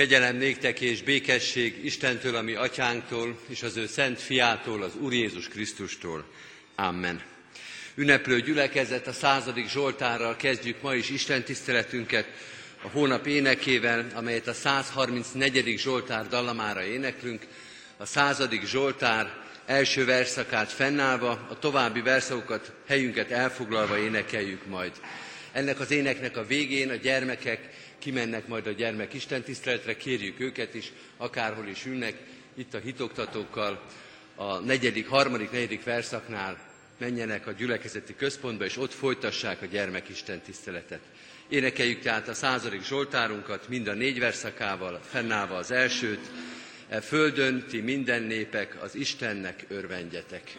Kegyelem néktek és békesség Istentől, ami atyánktól, és az ő szent fiától, az Úr Jézus Krisztustól. Amen. Ünneplő gyülekezet a századik Zsoltárral kezdjük ma is Isten tiszteletünket, a hónap énekével, amelyet a 134. Zsoltár dallamára éneklünk. A századik Zsoltár első verszakát fennállva, a további verszakokat, helyünket elfoglalva énekeljük majd. Ennek az éneknek a végén a gyermekek kimennek majd a gyermek istentiszteletre, kérjük őket is, akárhol is ülnek, itt a hitoktatókkal, a negyedik, harmadik, negyedik verszaknál menjenek a gyülekezeti központba, és ott folytassák a gyermek istentiszteletet. Énekeljük tehát a századik Zsoltárunkat mind a négy verszakával, fennállva az elsőt, e földön ti minden népek, az Istennek örvendjetek.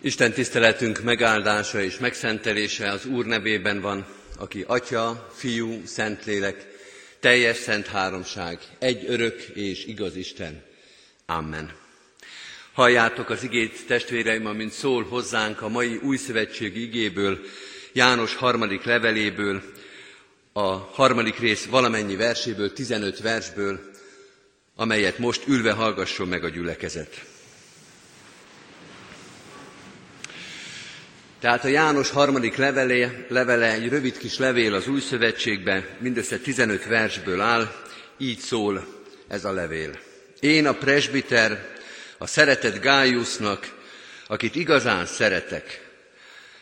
Isten tiszteletünk megáldása és megszentelése az Úr nevében van, aki Atya, Fiú, Szentlélek, teljes szent háromság, egy örök és igaz Isten. Amen. Halljátok az igét, testvéreim, amint szól hozzánk a mai új szövetségi igéből, János harmadik leveléből, a harmadik rész valamennyi verséből, 15 versből, amelyet most ülve hallgasson meg a gyülekezet. Tehát a János harmadik levele, levele egy rövid kis levél az új szövetségbe, mindössze 15 versből áll, így szól ez a levél. Én a presbiter, a szeretett Gájusznak, akit igazán szeretek.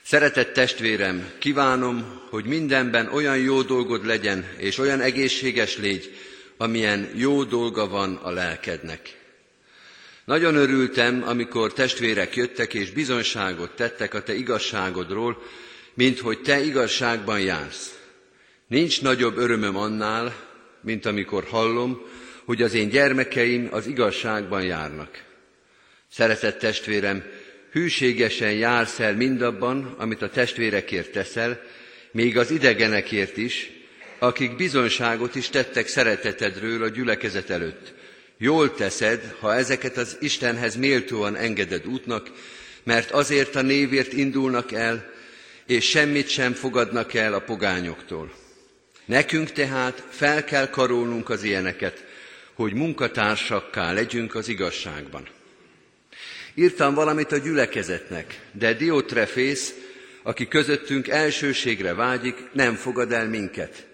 Szeretett testvérem, kívánom, hogy mindenben olyan jó dolgod legyen, és olyan egészséges légy, amilyen jó dolga van a lelkednek. Nagyon örültem, amikor testvérek jöttek és bizonyságot tettek a te igazságodról, mint hogy te igazságban jársz. Nincs nagyobb örömöm annál, mint amikor hallom, hogy az én gyermekeim az igazságban járnak. Szeretett testvérem, hűségesen jársz el mindabban, amit a testvérekért teszel, még az idegenekért is, akik bizonságot is tettek szeretetedről a gyülekezet előtt. Jól teszed, ha ezeket az Istenhez méltóan engeded útnak, mert azért a névért indulnak el, és semmit sem fogadnak el a pogányoktól. Nekünk tehát fel kell karolnunk az ilyeneket, hogy munkatársakká legyünk az igazságban. Írtam valamit a gyülekezetnek, de Diotrefész, aki közöttünk elsőségre vágyik, nem fogad el minket.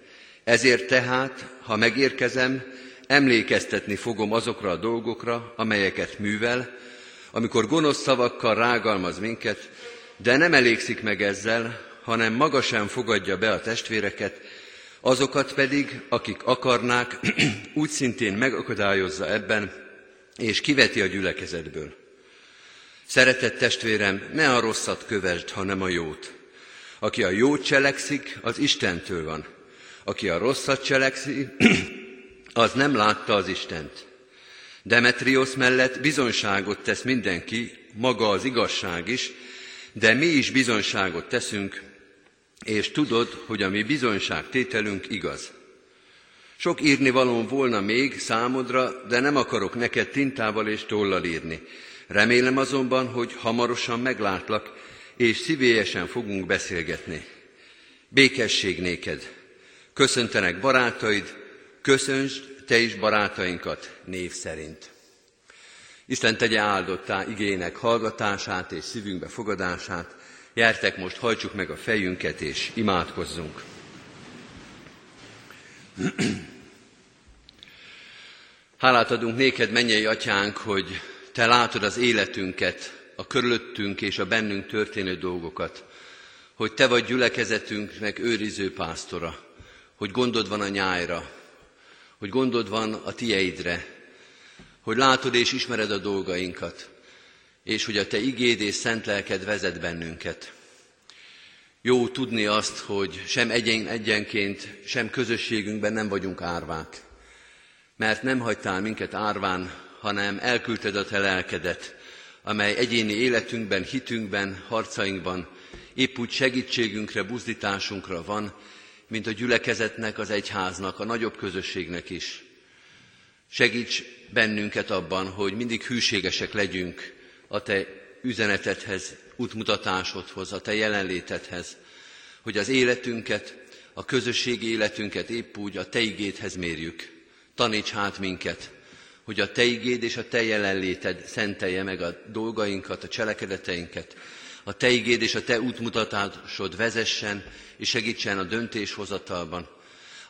Ezért tehát, ha megérkezem, emlékeztetni fogom azokra a dolgokra, amelyeket művel, amikor gonosz szavakkal rágalmaz minket, de nem elégszik meg ezzel, hanem maga sem fogadja be a testvéreket, azokat pedig, akik akarnák, úgy szintén megakadályozza ebben, és kiveti a gyülekezetből. Szeretett testvérem, ne a rosszat kövesd, hanem a jót. Aki a jót cselekszik, az Istentől van. Aki a rosszat cselekszi, az nem látta az Istent. Demetrios mellett bizonságot tesz mindenki, maga az igazság is, de mi is bizonságot teszünk, és tudod, hogy a mi bizonyságtételünk igaz. Sok írni valóm volna még számodra, de nem akarok neked tintával és tollal írni. Remélem azonban, hogy hamarosan meglátlak, és szívélyesen fogunk beszélgetni. Békesség néked! Köszöntenek barátaid, köszöntsd te is barátainkat név szerint. Isten tegye áldottá igének hallgatását és szívünkbe fogadását, Jertek most, hajtsuk meg a fejünket és imádkozzunk. Hálát adunk néked, mennyei atyánk, hogy te látod az életünket, a körülöttünk és a bennünk történő dolgokat, hogy te vagy gyülekezetünknek őriző pásztora, hogy gondod van a nyájra, hogy gondod van a tieidre, hogy látod és ismered a dolgainkat, és hogy a Te igéd és szent lelked vezet bennünket. Jó tudni azt, hogy sem egyen, egyenként, sem közösségünkben nem vagyunk árvák, mert nem hagytál minket árván, hanem elküldted a Te lelkedet, amely egyéni életünkben, hitünkben, harcainkban épp úgy segítségünkre, buzdításunkra van, mint a gyülekezetnek, az egyháznak, a nagyobb közösségnek is. Segíts bennünket abban, hogy mindig hűségesek legyünk a te üzenetedhez, útmutatásodhoz, a te jelenlétedhez, hogy az életünket, a közösségi életünket épp úgy a te igédhez mérjük. Taníts hát minket, hogy a te igéd és a te jelenléted szentelje meg a dolgainkat, a cselekedeteinket, a te igéd és a te útmutatásod vezessen és segítsen a döntéshozatalban.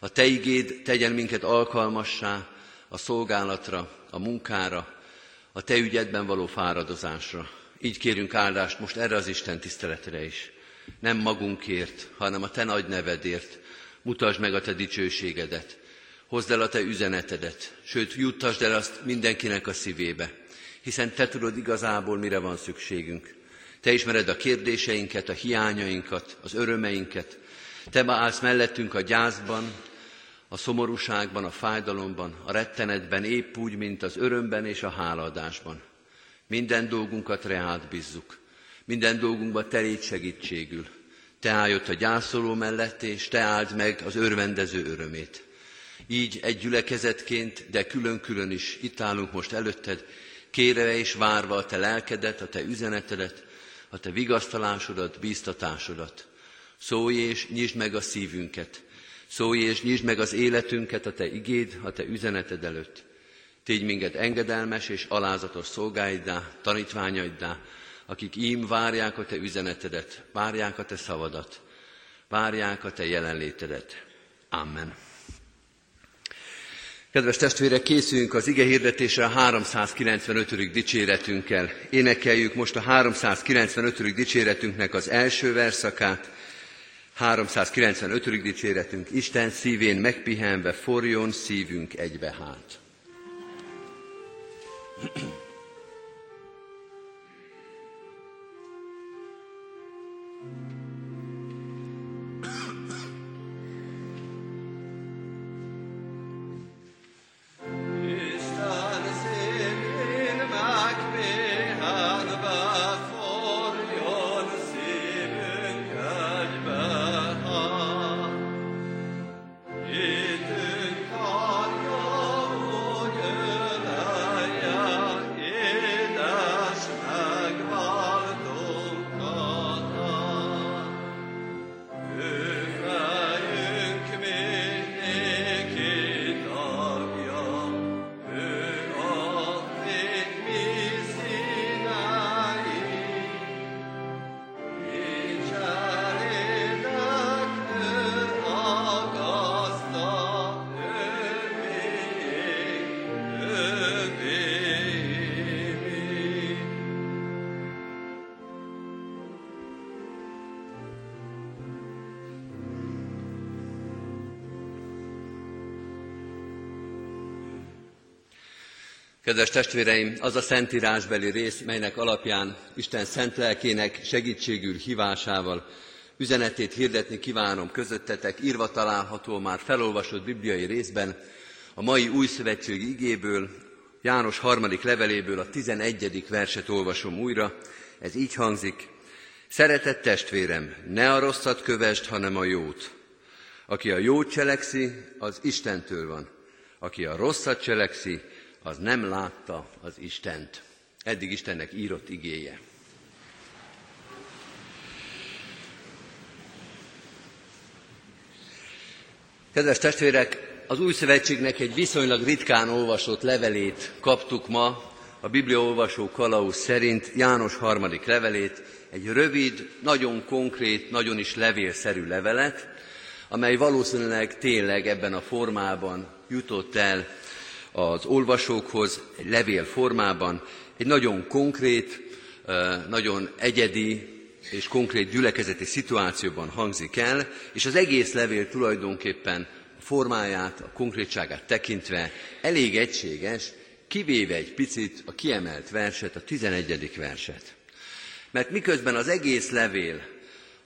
A te igéd tegyen minket alkalmassá a szolgálatra, a munkára, a Te ügyedben való fáradozásra. Így kérünk áldást most erre az Isten tiszteletre is. Nem magunkért, hanem a Te nagy nevedért. Mutasd meg a Te dicsőségedet. Hozd el a Te üzenetedet, sőt, juttasd el azt mindenkinek a szívébe, hiszen Te tudod igazából, mire van szükségünk. Te ismered a kérdéseinket, a hiányainkat, az örömeinket. Te állsz mellettünk a gyászban, a szomorúságban, a fájdalomban, a rettenetben, épp úgy, mint az örömben és a háladásban. Minden dolgunkat reált bízzuk. Minden dolgunkban te légy segítségül. Te állj ott a gyászoló mellett, és te áld meg az örvendező örömét. Így egy gyülekezetként, de külön-külön is itt állunk most előtted, kérve és várva a te lelkedet, a te üzenetedet, a te vigasztalásodat, bíztatásodat. Szólj és nyisd meg a szívünket, Szólj és nyisd meg az életünket a Te igéd, a Te üzeneted előtt. Tégy minket engedelmes és alázatos szolgáiddá, tanítványaiddá, akik ím várják a Te üzenetedet, várják a Te szavadat, várják a Te jelenlétedet. Amen. Kedves testvérek, készüljünk az ige hirdetésre a 395. dicséretünkkel. Énekeljük most a 395. dicséretünknek az első verszakát. 395. dicséretünk, Isten szívén megpihenve forjon szívünk egybe hát. Kedves testvéreim, az a szentírásbeli rész, melynek alapján Isten szent lelkének segítségül hívásával üzenetét hirdetni kívánom közöttetek, írva található már felolvasott bibliai részben, a mai új szövetségi igéből, János harmadik leveléből a 11. verset olvasom újra, ez így hangzik, Szeretett testvérem, ne a rosszat kövesd, hanem a jót. Aki a jót cselekszi, az Istentől van. Aki a rosszat cselekszi, az nem látta az Istent. Eddig Istennek írott igéje. Kedves testvérek, az új szövetségnek egy viszonylag ritkán olvasott levelét kaptuk ma, a Bibliaolvasó kalauz szerint János harmadik levelét, egy rövid, nagyon konkrét, nagyon is levélszerű levelet, amely valószínűleg tényleg ebben a formában jutott el az olvasókhoz egy levél formában, egy nagyon konkrét, nagyon egyedi és konkrét gyülekezeti szituációban hangzik el, és az egész levél tulajdonképpen formáját, a konkrétságát tekintve elég egységes, kivéve egy picit a kiemelt verset, a 11. verset. Mert miközben az egész levél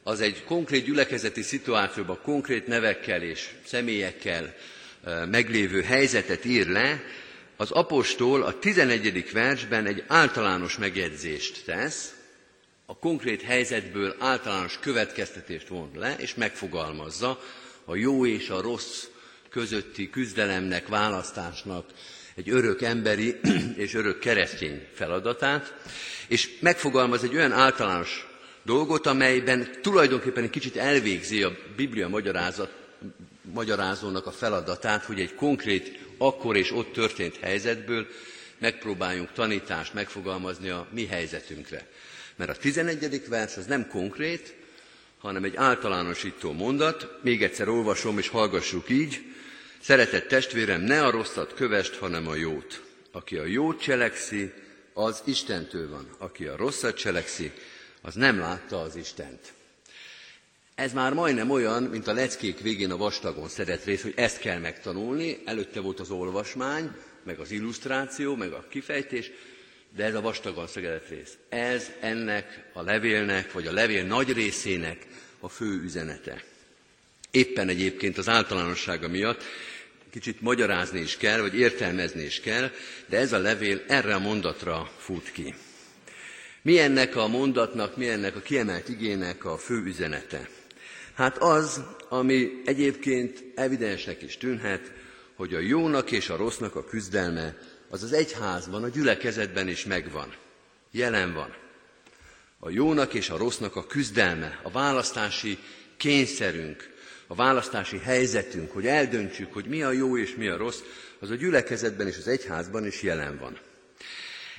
az egy konkrét gyülekezeti szituációban, konkrét nevekkel és személyekkel meglévő helyzetet ír le, az apostol a 11. versben egy általános megjegyzést tesz, a konkrét helyzetből általános következtetést von le, és megfogalmazza a jó és a rossz közötti küzdelemnek, választásnak egy örök emberi és örök keresztény feladatát, és megfogalmaz egy olyan általános dolgot, amelyben tulajdonképpen egy kicsit elvégzi a Biblia magyarázat, magyarázónak a feladatát, hogy egy konkrét akkor és ott történt helyzetből megpróbáljunk tanítást megfogalmazni a mi helyzetünkre. Mert a 11. vers az nem konkrét, hanem egy általánosító mondat. Még egyszer olvasom és hallgassuk így. Szeretett testvérem, ne a rosszat kövest, hanem a jót. Aki a jót cselekszi, az Istentől van. Aki a rosszat cselekszi, az nem látta az Istent. Ez már majdnem olyan, mint a leckék végén a vastagon szedett rész, hogy ezt kell megtanulni. Előtte volt az olvasmány, meg az illusztráció, meg a kifejtés, de ez a vastagon szegedett rész. Ez ennek a levélnek, vagy a levél nagy részének a fő üzenete. Éppen egyébként az általánossága miatt kicsit magyarázni is kell, vagy értelmezni is kell, de ez a levél erre a mondatra fut ki. Mi ennek a mondatnak, mi ennek a kiemelt igének a fő üzenete? Hát az, ami egyébként evidensnek is tűnhet, hogy a jónak és a rossznak a küzdelme az az egyházban, a gyülekezetben is megvan. Jelen van. A jónak és a rossznak a küzdelme, a választási kényszerünk, a választási helyzetünk, hogy eldöntsük, hogy mi a jó és mi a rossz, az a gyülekezetben és az egyházban is jelen van.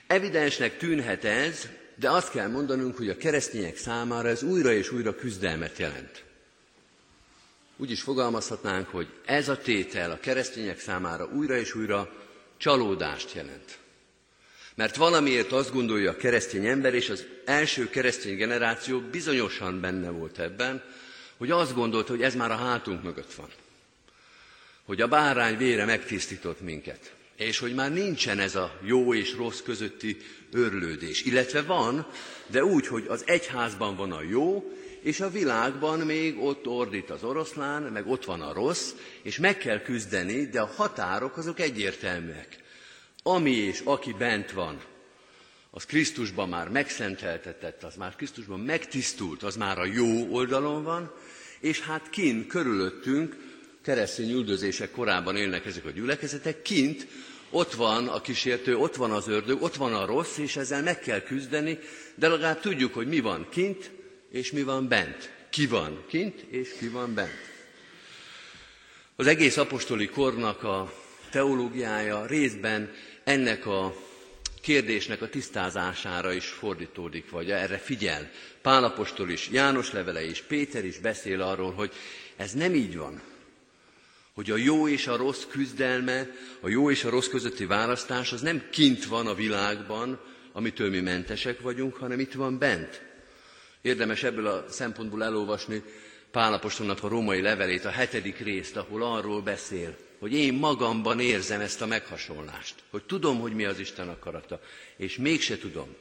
Evidensnek tűnhet ez, de azt kell mondanunk, hogy a keresztények számára ez újra és újra küzdelmet jelent. Úgy is fogalmazhatnánk, hogy ez a tétel a keresztények számára újra és újra csalódást jelent. Mert valamiért azt gondolja a keresztény ember, és az első keresztény generáció bizonyosan benne volt ebben, hogy azt gondolta, hogy ez már a hátunk mögött van. Hogy a bárány vére megtisztított minket. És hogy már nincsen ez a jó és rossz közötti örlődés. Illetve van, de úgy, hogy az egyházban van a jó, és a világban még ott ordít az oroszlán, meg ott van a rossz, és meg kell küzdeni, de a határok azok egyértelműek. Ami és aki bent van, az Krisztusban már megszenteltetett, az már Krisztusban megtisztult, az már a jó oldalon van, és hát kint körülöttünk, keresztény üldözések korában élnek ezek a gyülekezetek, kint ott van a kísértő, ott van az ördög, ott van a rossz, és ezzel meg kell küzdeni, de legalább tudjuk, hogy mi van kint, és mi van bent. Ki van kint, és ki van bent. Az egész apostoli kornak a teológiája részben ennek a kérdésnek a tisztázására is fordítódik, vagy erre figyel. Pálapostól is, János levele is, Péter is beszél arról, hogy ez nem így van. Hogy a jó és a rossz küzdelme, a jó és a rossz közötti választás az nem kint van a világban, amitől mi mentesek vagyunk, hanem itt van bent. Érdemes ebből a szempontból elolvasni Pálapostolnak a római levelét, a hetedik részt, ahol arról beszél, hogy én magamban érzem ezt a meghasonlást, hogy tudom, hogy mi az Isten akarata, és mégse tudom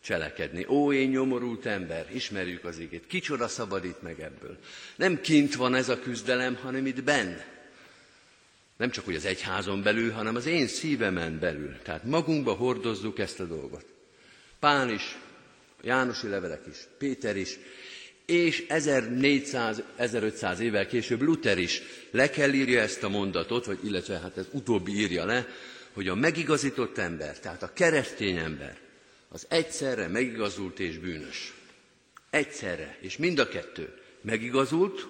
cselekedni. Ó, én nyomorult ember, ismerjük az igét. Kicsoda szabadít meg ebből. Nem kint van ez a küzdelem, hanem itt benne. Nem csak hogy az egyházon belül, hanem az én szívemen belül. Tehát magunkba hordozzuk ezt a dolgot. Pál is, Jánosi levelek is, Péter is, és 1400-1500 évvel később Luther is le kell írja ezt a mondatot, vagy illetve hát ez utóbbi írja le, hogy a megigazított ember, tehát a keresztény ember, az egyszerre megigazult és bűnös. Egyszerre, és mind a kettő megigazult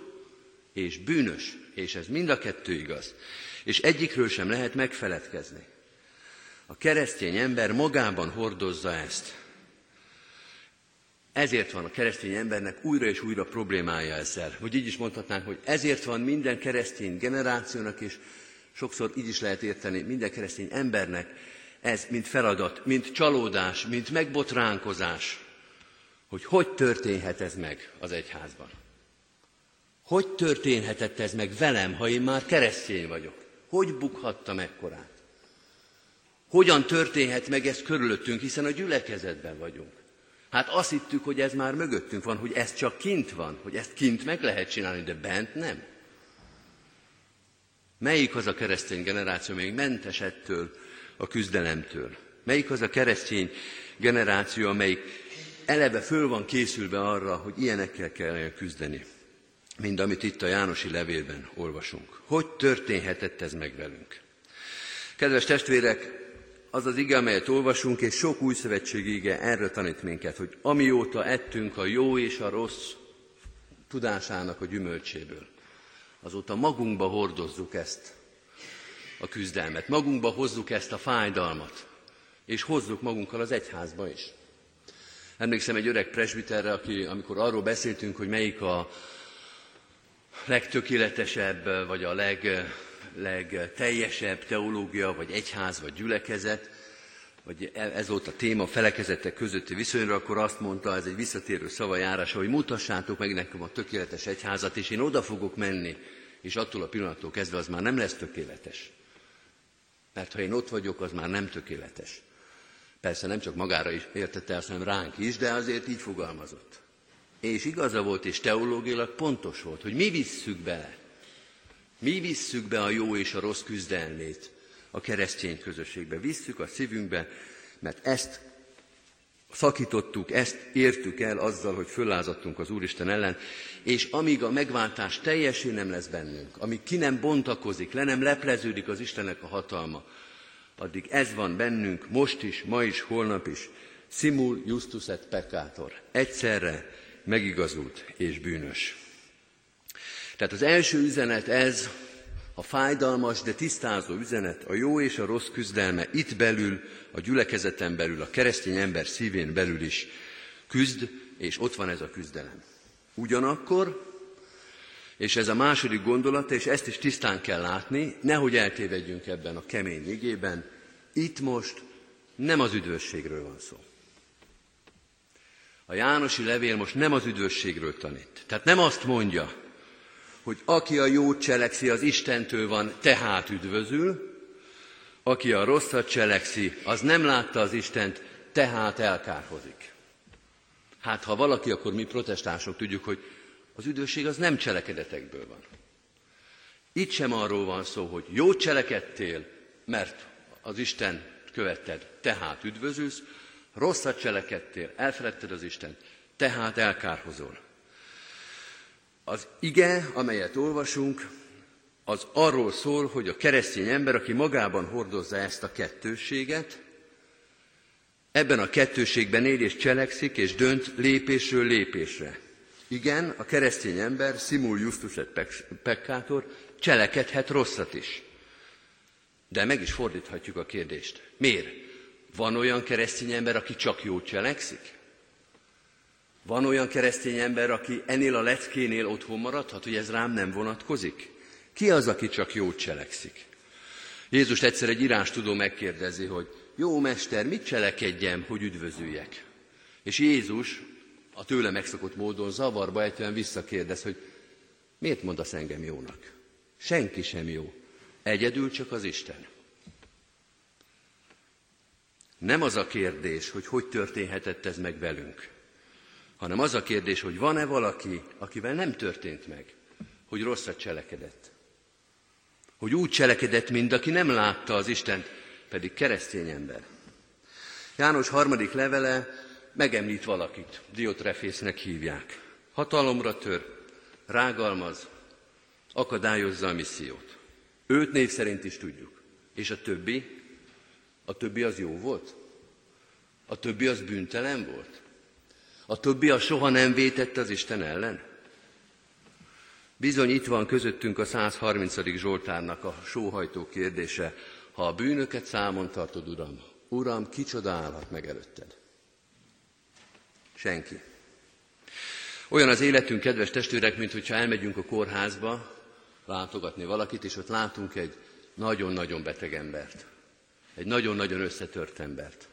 és bűnös, és ez mind a kettő igaz. És egyikről sem lehet megfeledkezni. A keresztény ember magában hordozza ezt. Ezért van a keresztény embernek újra és újra problémája ezzel. Vagy így is mondhatnánk, hogy ezért van minden keresztény generációnak, és sokszor így is lehet érteni, minden keresztény embernek ez mint feladat, mint csalódás, mint megbotránkozás, hogy hogy történhet ez meg az egyházban. Hogy történhetett ez meg velem, ha én már keresztény vagyok? Hogy bukhattam ekkorát? Hogyan történhet meg ez körülöttünk, hiszen a gyülekezetben vagyunk? Hát azt hittük, hogy ez már mögöttünk van, hogy ez csak kint van, hogy ezt kint meg lehet csinálni, de bent nem. Melyik az a keresztény generáció még mentes ettől a küzdelemtől? Melyik az a keresztény generáció, amelyik eleve föl van készülve arra, hogy ilyenekkel kell küzdeni, mint amit itt a Jánosi levélben olvasunk. Hogy történhetett ez meg velünk? Kedves testvérek, az az ige, amelyet olvasunk, és sok új szövetségi ige erre tanít minket, hogy amióta ettünk a jó és a rossz tudásának a gyümölcséből, azóta magunkba hordozzuk ezt a küzdelmet, magunkba hozzuk ezt a fájdalmat, és hozzuk magunkkal az egyházba is. Emlékszem egy öreg presbiterre, aki, amikor arról beszéltünk, hogy melyik a legtökéletesebb, vagy a leg, legteljesebb teológia, vagy egyház, vagy gyülekezet, vagy e, ez volt a téma felekezetek közötti viszonyra, akkor azt mondta, ez egy visszatérő szavajárása, hogy mutassátok meg nekem a tökéletes egyházat, és én oda fogok menni, és attól a pillanattól kezdve az már nem lesz tökéletes. Mert ha én ott vagyok, az már nem tökéletes. Persze nem csak magára is értette hanem ránk is, de azért így fogalmazott. És igaza volt, és teológiailag pontos volt, hogy mi visszük bele mi visszük be a jó és a rossz küzdelmét a keresztény közösségbe. Visszük a szívünkbe, mert ezt szakítottuk, ezt értük el azzal, hogy föllázadtunk az Úristen ellen, és amíg a megváltás teljesen nem lesz bennünk, amíg ki nem bontakozik, le nem lepleződik az Istennek a hatalma, addig ez van bennünk most is, ma is, holnap is. Simul justus et peccator. Egyszerre megigazult és bűnös. Tehát az első üzenet ez, a fájdalmas, de tisztázó üzenet, a jó és a rossz küzdelme itt belül, a gyülekezeten belül, a keresztény ember szívén belül is küzd, és ott van ez a küzdelem. Ugyanakkor És ez a második gondolat, és ezt is tisztán kell látni, nehogy eltévedjünk ebben a kemény igében. Itt most nem az üdvösségről van szó. A Jánosi levél most nem az üdvösségről tanít. Tehát nem azt mondja, hogy aki a jót cselekszi, az Istentől van, tehát üdvözül, aki a rosszat cselekszi, az nem látta az Istent, tehát elkárhozik. Hát ha valaki, akkor mi protestánsok tudjuk, hogy az üdvösség az nem cselekedetekből van. Itt sem arról van szó, hogy jó cselekedtél, mert az Isten követted, tehát üdvözülsz, rosszat cselekedtél, elfeledted az Isten, tehát elkárhozol. Az ige, amelyet olvasunk, az arról szól, hogy a keresztény ember, aki magában hordozza ezt a kettőséget, ebben a kettőségben él és cselekszik, és dönt lépésről lépésre. Igen, a keresztény ember, simul justus et peccator, cselekedhet rosszat is. De meg is fordíthatjuk a kérdést. Miért? Van olyan keresztény ember, aki csak jót cselekszik? Van olyan keresztény ember, aki ennél a leckénél otthon maradhat, hogy ez rám nem vonatkozik? Ki az, aki csak jót cselekszik? Jézus egyszer egy írás tudó megkérdezi, hogy jó mester, mit cselekedjem, hogy üdvözüljek? És Jézus a tőle megszokott módon zavarba ejtően visszakérdez, hogy miért mondasz engem jónak? Senki sem jó. Egyedül csak az Isten. Nem az a kérdés, hogy hogy történhetett ez meg velünk, hanem az a kérdés, hogy van-e valaki, akivel nem történt meg, hogy rosszat cselekedett. Hogy úgy cselekedett, mint aki nem látta az Istent, pedig keresztény ember. János harmadik levele megemlít valakit, Diotrefésznek hívják. Hatalomra tör, rágalmaz, akadályozza a missziót. Őt név szerint is tudjuk. És a többi? A többi az jó volt? A többi az bűntelen volt? A többi az soha nem vétett az Isten ellen? Bizony itt van közöttünk a 130. Zsoltárnak a sóhajtó kérdése. Ha a bűnöket számon tartod, Uram, Uram, kicsoda állhat meg előtted? Senki. Olyan az életünk, kedves testvérek, mint hogyha elmegyünk a kórházba látogatni valakit, és ott látunk egy nagyon-nagyon beteg embert. Egy nagyon-nagyon összetört embert.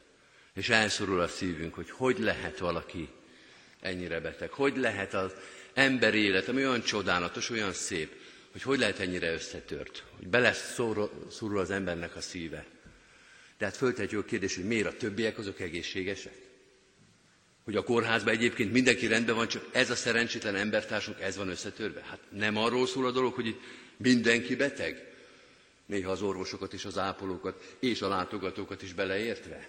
És elszorul a szívünk, hogy hogy lehet valaki ennyire beteg. Hogy lehet az ember élet, ami olyan csodálatos, olyan szép, hogy hogy lehet ennyire összetört, hogy bele szorul az embernek a szíve. De hát föltetjük a kérdés, hogy miért a többiek azok egészségesek? Hogy a kórházban egyébként mindenki rendben van, csak ez a szerencsétlen embertársunk, ez van összetörve. Hát nem arról szól a dolog, hogy itt mindenki beteg? Néha az orvosokat és az ápolókat és a látogatókat is beleértve.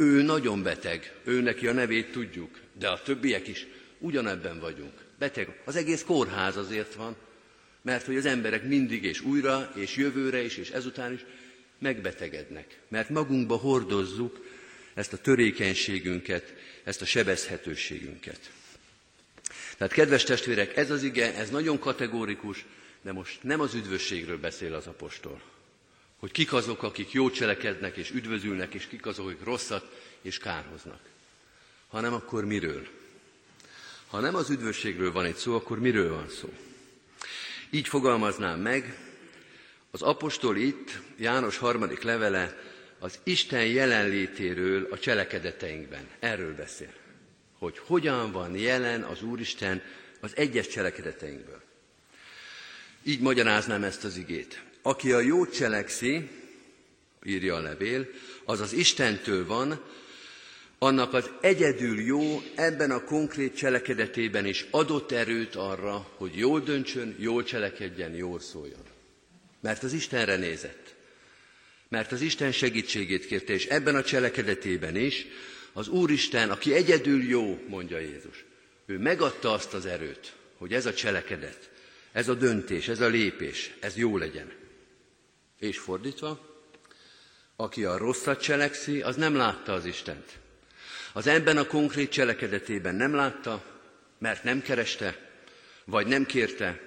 Ő nagyon beteg, ő neki a nevét tudjuk, de a többiek is ugyanebben vagyunk. Beteg. Az egész kórház azért van, mert hogy az emberek mindig és újra, és jövőre is, és ezután is megbetegednek. Mert magunkba hordozzuk ezt a törékenységünket, ezt a sebezhetőségünket. Tehát kedves testvérek, ez az ige, ez nagyon kategórikus, de most nem az üdvösségről beszél az apostol. Hogy kik azok, akik jó cselekednek és üdvözülnek, és kik azok, akik rosszat és kárhoznak. Hanem akkor miről? Ha nem az üdvösségről van itt szó, akkor miről van szó? Így fogalmaznám meg, az apostol itt, János harmadik levele, az Isten jelenlétéről a cselekedeteinkben. Erről beszél. Hogy hogyan van jelen az Úristen az egyes cselekedeteinkből. Így magyaráznám ezt az igét. Aki a jót cselekszi, írja a levél, az az Istentől van, annak az egyedül jó ebben a konkrét cselekedetében is adott erőt arra, hogy jól döntsön, jól cselekedjen, jól szóljon. Mert az Istenre nézett. Mert az Isten segítségét kérte, és ebben a cselekedetében is az Úristen, aki egyedül jó, mondja Jézus, ő megadta azt az erőt, hogy ez a cselekedet, ez a döntés, ez a lépés, ez jó legyen. És fordítva, aki a rosszat cselekszi, az nem látta az Istent. Az ebben a konkrét cselekedetében nem látta, mert nem kereste, vagy nem kérte,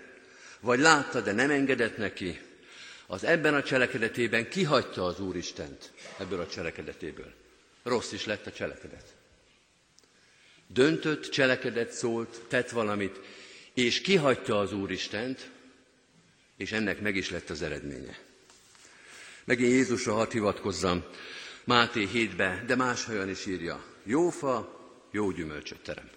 vagy látta, de nem engedett neki, az ebben a cselekedetében kihagyta az Úristent ebből a cselekedetéből. Rossz is lett a cselekedet. Döntött, cselekedett, szólt, tett valamit, és kihagyta az Úristent, és ennek meg is lett az eredménye. Megint Jézusra hadd hivatkozzam, Máté 7-be, de más helyen is írja, jó fa, jó gyümölcsöt terem.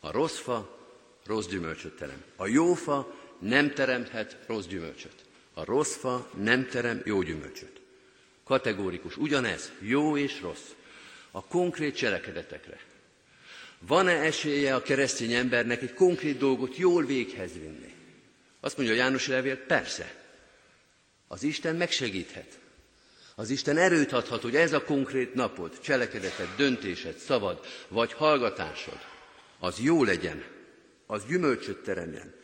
A rossz fa, rossz gyümölcsöt terem. A jó fa nem teremthet rossz gyümölcsöt. A rossz fa nem terem jó gyümölcsöt. Kategórikus. Ugyanez, jó és rossz. A konkrét cselekedetekre. Van-e esélye a keresztény embernek egy konkrét dolgot jól véghez vinni? Azt mondja a János levél, persze. Az Isten megsegíthet. Az Isten erőt adhat, hogy ez a konkrét napod, cselekedeted, döntésed, szavad, vagy hallgatásod, az jó legyen, az gyümölcsöt teremjen,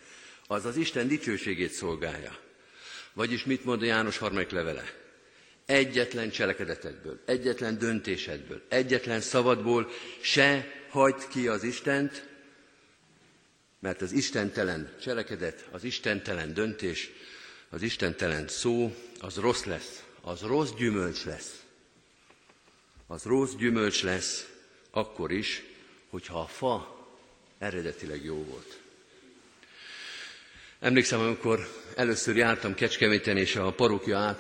az az Isten dicsőségét szolgálja. Vagyis mit mond a János harmadik levele? Egyetlen cselekedetedből, egyetlen döntésedből, egyetlen szavadból se hagyd ki az Istent, mert az istentelen cselekedet, az istentelen döntés, az istentelen szó, az rossz lesz, az rossz gyümölcs lesz. Az rossz gyümölcs lesz akkor is, hogyha a fa eredetileg jó volt. Emlékszem, amikor először jártam Kecskeméten, és a parókia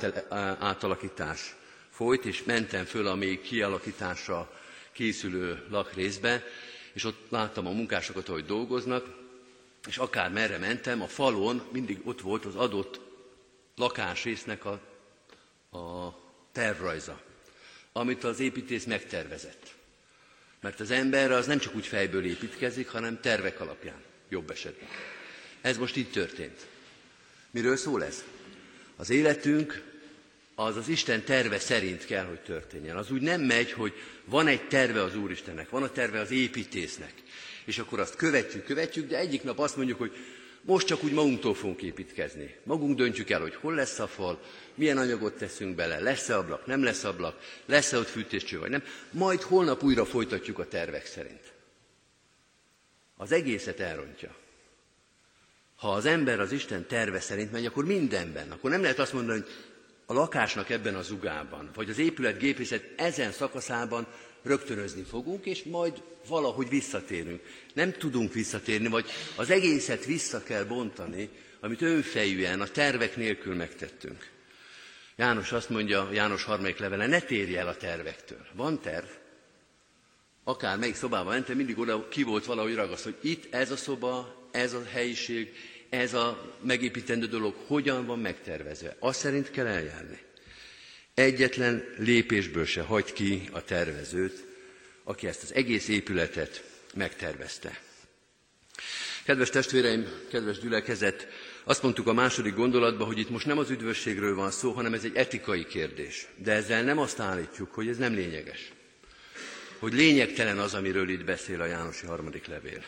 átalakítás folyt, és mentem föl a még kialakításra készülő lakrészbe, és ott láttam a munkásokat, ahogy dolgoznak, és akár merre mentem, a falon mindig ott volt az adott lakásrésznek a, a tervrajza, amit az építész megtervezett. Mert az ember az nem csak úgy fejből építkezik, hanem tervek alapján, jobb esetben. Ez most így történt. Miről szól ez? Az életünk az az Isten terve szerint kell, hogy történjen. Az úgy nem megy, hogy van egy terve az Úristennek, van a terve az építésznek, és akkor azt követjük, követjük, de egyik nap azt mondjuk, hogy most csak úgy magunktól fogunk építkezni. Magunk döntjük el, hogy hol lesz a fal, milyen anyagot teszünk bele, lesz-e ablak, nem lesz ablak, lesz-e ott fűtéscső, vagy nem. Majd holnap újra folytatjuk a tervek szerint. Az egészet elrontja. Ha az ember az Isten terve szerint megy, akkor mindenben. Akkor nem lehet azt mondani, hogy a lakásnak ebben az ugában, vagy az épületgépészet ezen szakaszában rögtönözni fogunk, és majd valahogy visszatérünk. Nem tudunk visszatérni, vagy az egészet vissza kell bontani, amit önfejűen, a tervek nélkül megtettünk. János azt mondja, János harmadik levele, ne térj el a tervektől. Van terv. Akár melyik szobába mentem, mindig oda ki volt valahogy ragaszt, hogy itt ez a szoba, ez a helyiség, ez a megépítendő dolog hogyan van megtervezve. Azt szerint kell eljárni. Egyetlen lépésből se hagy ki a tervezőt, aki ezt az egész épületet megtervezte. Kedves testvéreim, kedves gyülekezet, azt mondtuk a második gondolatban, hogy itt most nem az üdvösségről van szó, hanem ez egy etikai kérdés. De ezzel nem azt állítjuk, hogy ez nem lényeges. Hogy lényegtelen az, amiről itt beszél a Jánosi harmadik levél.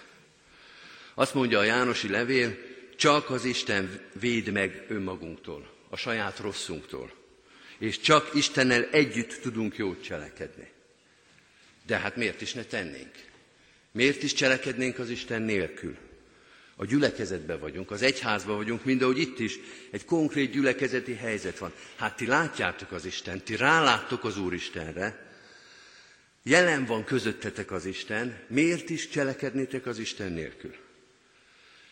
Azt mondja a Jánosi levél, csak az Isten véd meg önmagunktól, a saját rosszunktól. És csak Istennel együtt tudunk jót cselekedni. De hát miért is ne tennénk? Miért is cselekednénk az Isten nélkül? A gyülekezetben vagyunk, az egyházban vagyunk, ahogy itt is egy konkrét gyülekezeti helyzet van. Hát ti látjátok az Isten, ti ráláttok az Úristenre, jelen van közöttetek az Isten, miért is cselekednétek az Isten nélkül?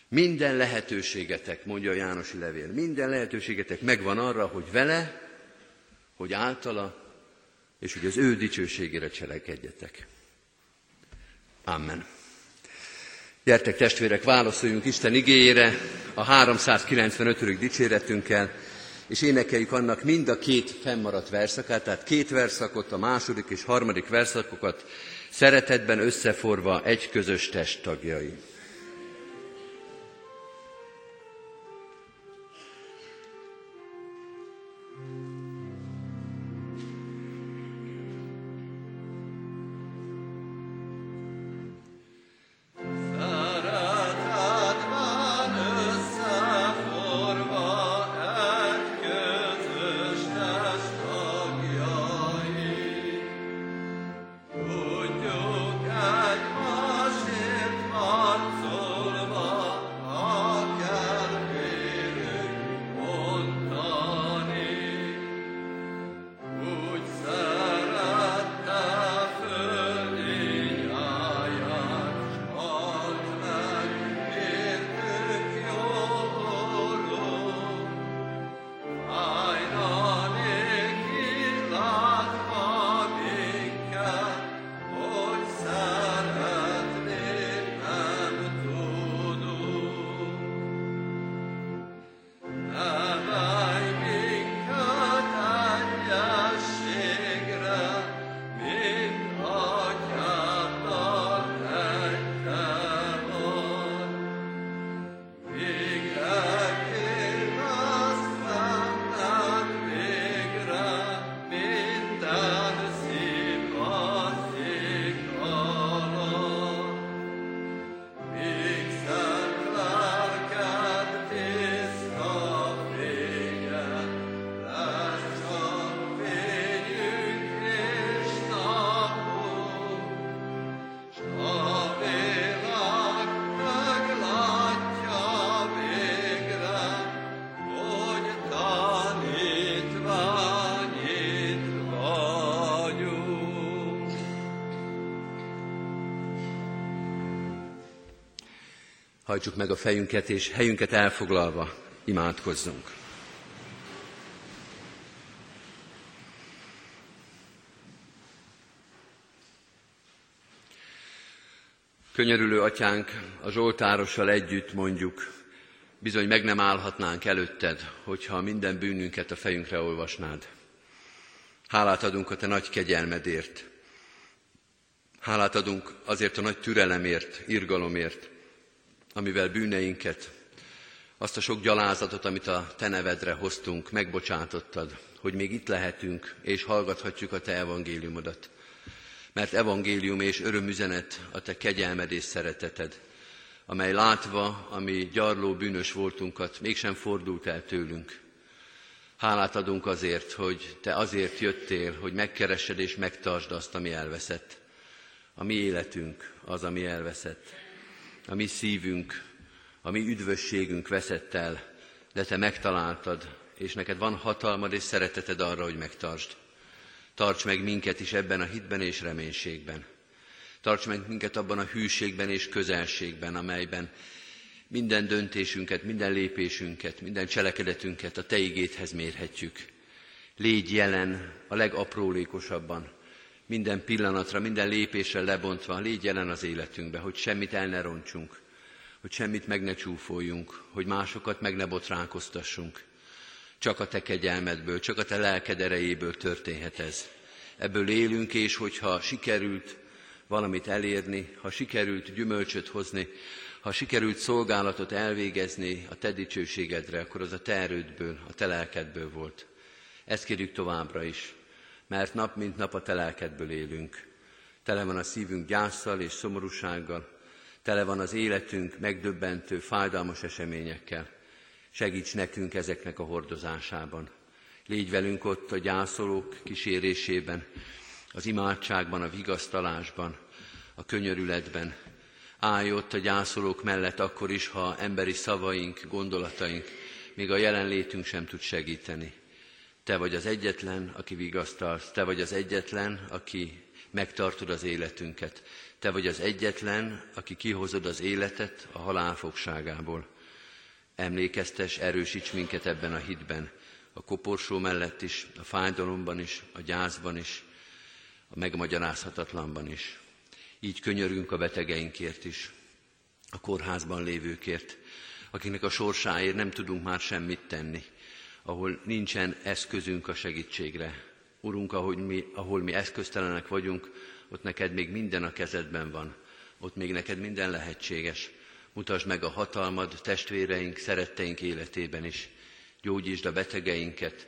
Minden lehetőségetek, mondja a Jánosi levél, minden lehetőségetek megvan arra, hogy vele, hogy általa, és hogy az ő dicsőségére cselekedjetek. Amen. Gyertek testvérek, válaszoljunk Isten igényére a 395. dicséretünkkel, és énekeljük annak mind a két fennmaradt verszakát, tehát két verszakot, a második és harmadik verszakokat szeretetben összeforva egy közös test Hajtsuk meg a fejünket, és helyünket elfoglalva imádkozzunk. Könyörülő atyánk, a Zsoltárossal együtt mondjuk, bizony meg nem állhatnánk előtted, hogyha minden bűnünket a fejünkre olvasnád. Hálát adunk a te nagy kegyelmedért. Hálát adunk azért a nagy türelemért, irgalomért, amivel bűneinket, azt a sok gyalázatot, amit a te nevedre hoztunk, megbocsátottad, hogy még itt lehetünk, és hallgathatjuk a te evangéliumodat. Mert evangélium és örömüzenet a te kegyelmed és szereteted, amely látva, ami gyarló bűnös voltunkat, mégsem fordult el tőlünk. Hálát adunk azért, hogy te azért jöttél, hogy megkeressed és megtartsd azt, ami elveszett. A mi életünk az, ami elveszett a mi szívünk, a mi üdvösségünk veszett el, de te megtaláltad, és neked van hatalmad és szereteted arra, hogy megtartsd. Tarts meg minket is ebben a hitben és reménységben. Tarts meg minket abban a hűségben és közelségben, amelyben minden döntésünket, minden lépésünket, minden cselekedetünket a Te igéthez mérhetjük. Légy jelen a legaprólékosabban, minden pillanatra, minden lépésre lebontva, légy jelen az életünkbe, hogy semmit el ne roncsunk, hogy semmit meg ne csúfoljunk, hogy másokat meg ne botránkoztassunk. Csak a te kegyelmedből, csak a te lelked erejéből történhet ez. Ebből élünk, és hogyha sikerült valamit elérni, ha sikerült gyümölcsöt hozni, ha sikerült szolgálatot elvégezni a te dicsőségedre, akkor az a te erődből, a te lelkedből volt. Ezt kérjük továbbra is mert nap mint nap a te lelkedből élünk. Tele van a szívünk gyászsal és szomorúsággal, tele van az életünk megdöbbentő, fájdalmas eseményekkel. Segíts nekünk ezeknek a hordozásában. Légy velünk ott a gyászolók kísérésében, az imádságban, a vigasztalásban, a könyörületben. Állj ott a gyászolók mellett akkor is, ha emberi szavaink, gondolataink, még a jelenlétünk sem tud segíteni. Te vagy az egyetlen, aki vigasztalsz, Te vagy az egyetlen, aki megtartod az életünket. Te vagy az egyetlen, aki kihozod az életet a halál fogságából. Emlékeztes, erősíts minket ebben a hitben, a koporsó mellett is, a fájdalomban is, a gyászban is, a megmagyarázhatatlanban is. Így könyörünk a betegeinkért is, a kórházban lévőkért, akiknek a sorsáért nem tudunk már semmit tenni ahol nincsen eszközünk a segítségre. Urunk, ahogy mi, ahol mi eszköztelenek vagyunk, ott neked még minden a kezedben van. Ott még neked minden lehetséges. Mutasd meg a hatalmad testvéreink, szeretteink életében is. Gyógyítsd a betegeinket,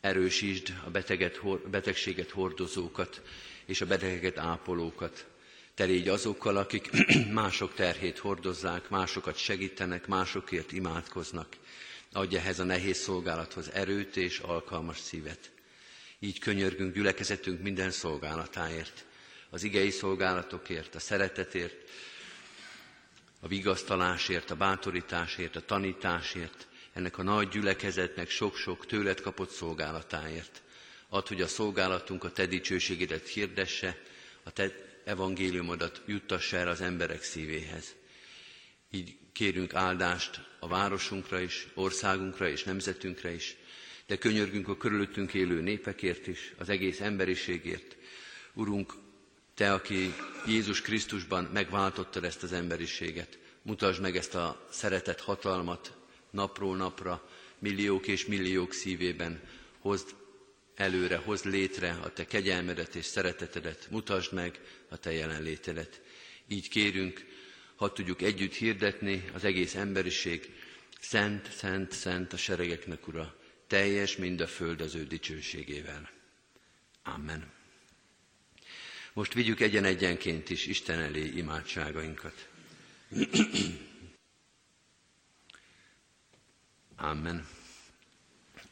erősítsd a beteget, betegséget hordozókat és a betegeket ápolókat. Te légy azokkal, akik mások terhét hordozzák, másokat segítenek, másokért imádkoznak. Adj ehhez a nehéz szolgálathoz erőt és alkalmas szívet. Így könyörgünk gyülekezetünk minden szolgálatáért, az igei szolgálatokért, a szeretetért, a vigasztalásért, a bátorításért, a tanításért, ennek a nagy gyülekezetnek sok-sok tőled kapott szolgálatáért. Add, hogy a szolgálatunk a te dicsőségedet hirdesse, a te evangéliumodat juttassa el az emberek szívéhez. Így kérünk áldást a városunkra is, országunkra és nemzetünkre is, de könyörgünk a körülöttünk élő népekért is, az egész emberiségért. Urunk, Te, aki Jézus Krisztusban megváltottad ezt az emberiséget, mutasd meg ezt a szeretet hatalmat napról napra, milliók és milliók szívében, hozd előre, hozd létre a Te kegyelmedet és szeretetedet, mutasd meg a Te jelenlétedet. Így kérünk, ha tudjuk együtt hirdetni az egész emberiség, szent, szent, szent a seregeknek ura, teljes mind a föld az ő dicsőségével. Amen. Most vigyük egyen-egyenként is Isten elé imádságainkat. Amen.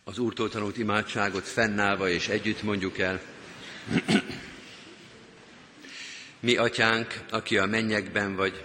Az Úrtól tanult imádságot fennállva és együtt mondjuk el. Mi, Atyánk, aki a mennyekben vagy,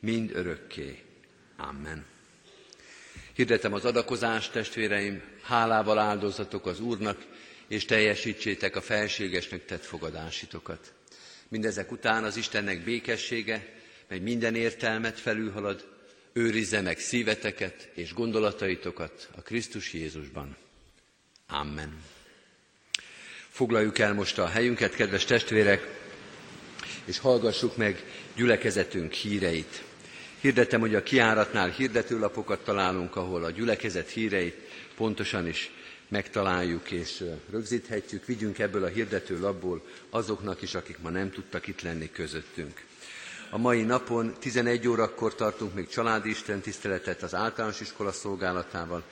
mind örökké. Amen. Hirdetem az adakozást, testvéreim, hálával áldozatok az Úrnak, és teljesítsétek a felségesnek tett fogadásitokat. Mindezek után az Istennek békessége, mely minden értelmet felülhalad, őrizze meg szíveteket és gondolataitokat a Krisztus Jézusban. Amen. Foglaljuk el most a helyünket, kedves testvérek, és hallgassuk meg gyülekezetünk híreit. Hirdetem, hogy a kiáratnál hirdetőlapokat találunk, ahol a gyülekezet híreit pontosan is megtaláljuk és rögzíthetjük. Vigyünk ebből a hirdetőlapból azoknak is, akik ma nem tudtak itt lenni közöttünk. A mai napon 11 órakor tartunk még családi istentiszteletet az általános iskola szolgálatával.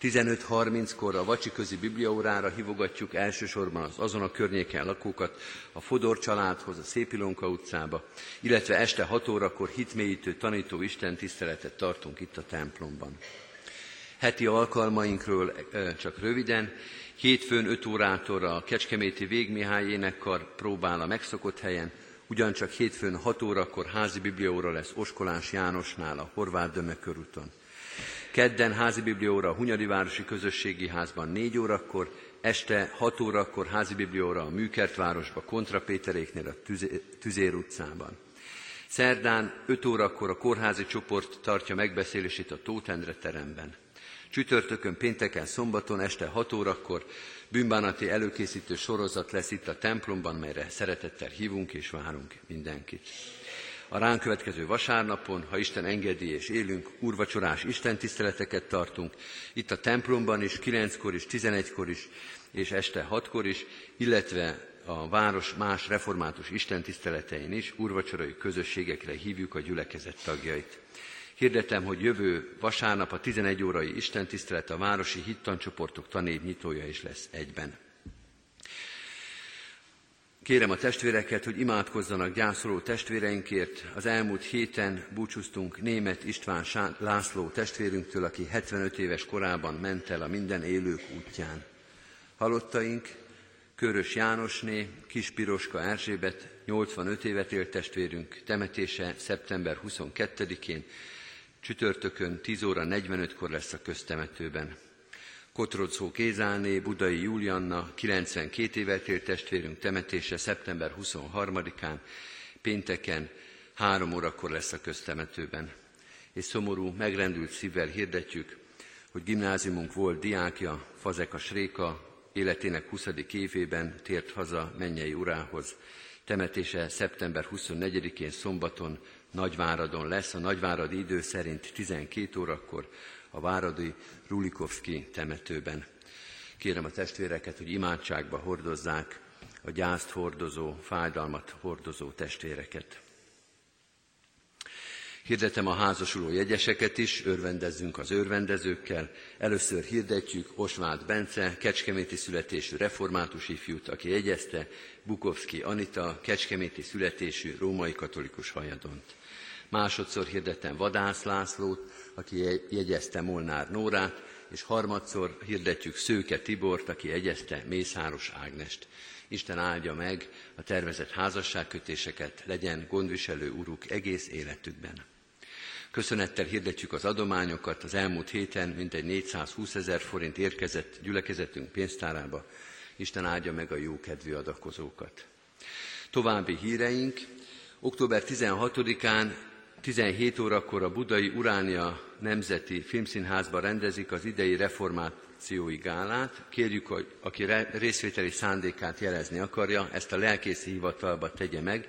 15.30-kor a vacsiközi bibliaórára hívogatjuk elsősorban az azon a környéken lakókat, a Fodor családhoz, a Szépilonka utcába, illetve este 6 órakor hitmélyítő tanító Isten tiszteletet tartunk itt a templomban. Heti alkalmainkról csak röviden. Hétfőn 5 órától a Kecskeméti Végmihály énekkar próbál a megszokott helyen, ugyancsak hétfőn 6 órakor házi bibliaóra lesz Oskolás Jánosnál a Horváth Döme körúton. Kedden házi biblióra Hunyadi Városi Közösségi Házban 4 órakor, este 6 órakor házi biblióra a Műkertvárosba, Kontra Péteréknél a Tüzér utcában. Szerdán 5 órakor a kórházi csoport tartja megbeszélését a Tótendre teremben. Csütörtökön, pénteken, szombaton este 6 órakor bűnbánati előkészítő sorozat lesz itt a templomban, melyre szeretettel hívunk és várunk mindenkit. A ránk következő vasárnapon, ha Isten engedi és élünk, úrvacsorás Isten tiszteleteket tartunk, itt a templomban is, 9-kor is, 11-kor is, és este 6-kor is, illetve a város más református istentiszteletein is úrvacsorai közösségekre hívjuk a gyülekezet tagjait. Hirdetem, hogy jövő vasárnap a 11 órai istentisztelet a városi hittancsoportok tanév nyitója is lesz egyben. Kérem a testvéreket, hogy imádkozzanak gyászoló testvéreinkért. Az elmúlt héten búcsúztunk német István László testvérünktől, aki 75 éves korában ment el a minden élők útján. Halottaink Körös Jánosné, Kispiroska Erzsébet, 85 évet élt testvérünk, temetése szeptember 22-én, csütörtökön 10 óra 45-kor lesz a köztemetőben. Kotrodszó Kézáné, Budai Julianna, 92 évet élt testvérünk temetése szeptember 23-án, pénteken 3 órakor lesz a köztemetőben. És szomorú, megrendült szívvel hirdetjük, hogy gimnáziumunk volt diákja, Fazeka Sréka, életének 20. évében tért haza mennyei urához. Temetése szeptember 24-én szombaton Nagyváradon lesz, a nagyváradi idő szerint 12 órakor, a Váradi Rulikovski temetőben. Kérem a testvéreket, hogy imádságba hordozzák a gyászt hordozó, fájdalmat hordozó testvéreket. Hirdetem a házasuló jegyeseket is, örvendezzünk az örvendezőkkel. Először hirdetjük Osváth Bence, kecskeméti születésű református ifjút, aki jegyezte, Bukovski Anita, kecskeméti születésű római katolikus hajadont. Másodszor hirdetem Vadász Lászlót, aki jegyezte Molnár Nórát, és harmadszor hirdetjük Szőke Tibort, aki jegyezte Mészáros Ágnest. Isten áldja meg a tervezett házasságkötéseket, legyen gondviselő uruk egész életükben. Köszönettel hirdetjük az adományokat. Az elmúlt héten mintegy 420 ezer forint érkezett gyülekezetünk pénztárába. Isten áldja meg a jókedvű adakozókat. További híreink. Október 16-án 17 órakor a Budai Uránia Nemzeti Filmszínházban rendezik az idei reformációi gálát. Kérjük, hogy aki részvételi szándékát jelezni akarja, ezt a lelkészi hivatalba tegye meg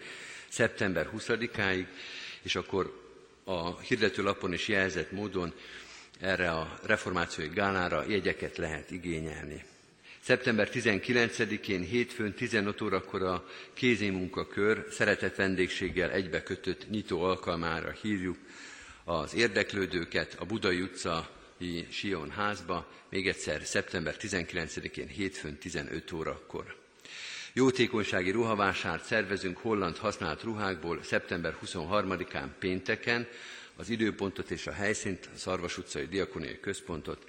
szeptember 20-áig, és akkor a hirdetőlapon is jelzett módon erre a reformációi gálára jegyeket lehet igényelni. Szeptember 19-én hétfőn 15 órakor a kézimunkakör szeretett vendégséggel egybekötött nyitó alkalmára hívjuk az érdeklődőket a Budai utcai Sion házba, még egyszer szeptember 19-én hétfőn 15 órakor. Jótékonysági ruhavásárt szervezünk holland használt ruhákból szeptember 23-án pénteken az időpontot és a helyszínt, a Szarvas utcai Diakoniai Központot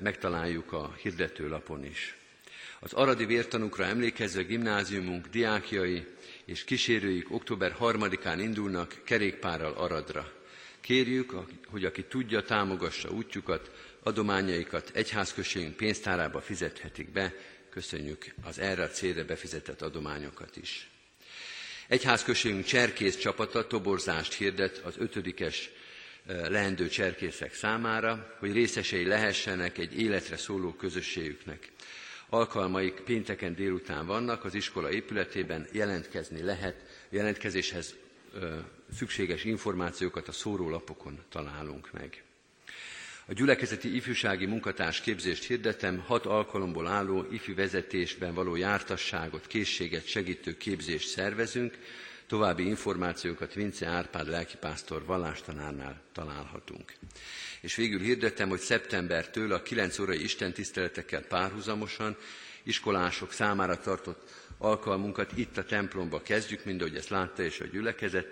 megtaláljuk a hirdetőlapon is. Az aradi vértanukra emlékező gimnáziumunk diákjai és kísérőik október 3-án indulnak kerékpárral Aradra. Kérjük, hogy aki tudja, támogassa útjukat, adományaikat egyházközségünk pénztárába fizethetik be, köszönjük az erre a célra befizetett adományokat is. Egyházközségünk cserkész csapata toborzást hirdet az ötödikes leendő cserkészek számára, hogy részesei lehessenek egy életre szóló közösségüknek. Alkalmaik pénteken délután vannak, az iskola épületében jelentkezni lehet, jelentkezéshez szükséges információkat a szórólapokon találunk meg. A gyülekezeti ifjúsági munkatárs képzést hirdetem, hat alkalomból álló ifjú vezetésben való jártasságot, készséget segítő képzést szervezünk, További információkat Vince Árpád lelkipásztor vallástanárnál találhatunk. És végül hirdettem, hogy szeptembertől a 9 órai istentiszteletekkel párhuzamosan iskolások számára tartott alkalmunkat itt a templomba kezdjük, mind ahogy ezt látta és a gyülekezet.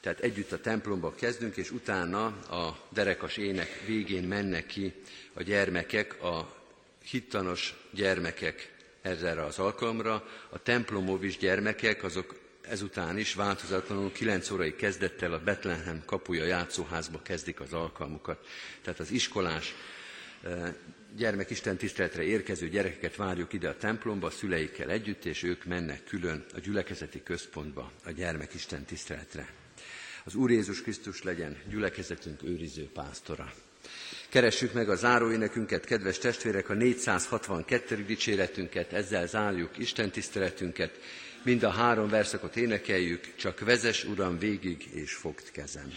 Tehát együtt a templomba kezdünk, és utána a derekas ének végén mennek ki a gyermekek, a hittanos gyermekek ezzel az alkalomra. A templomovis gyermekek, azok ezután is változatlanul 9 órai kezdettel a Betlehem kapuja játszóházba kezdik az alkalmukat. Tehát az iskolás eh, gyermekisten tiszteletre érkező gyerekeket várjuk ide a templomba a szüleikkel együtt, és ők mennek külön a gyülekezeti központba a gyermekisten tiszteletre. Az Úr Jézus Krisztus legyen gyülekezetünk őriző pásztora. Keressük meg a záróénekünket, kedves testvérek, a 462. dicséretünket, ezzel zárjuk Isten tiszteletünket, Mind a három verszakot énekeljük, csak vezes, Uram, végig és fogd kezem.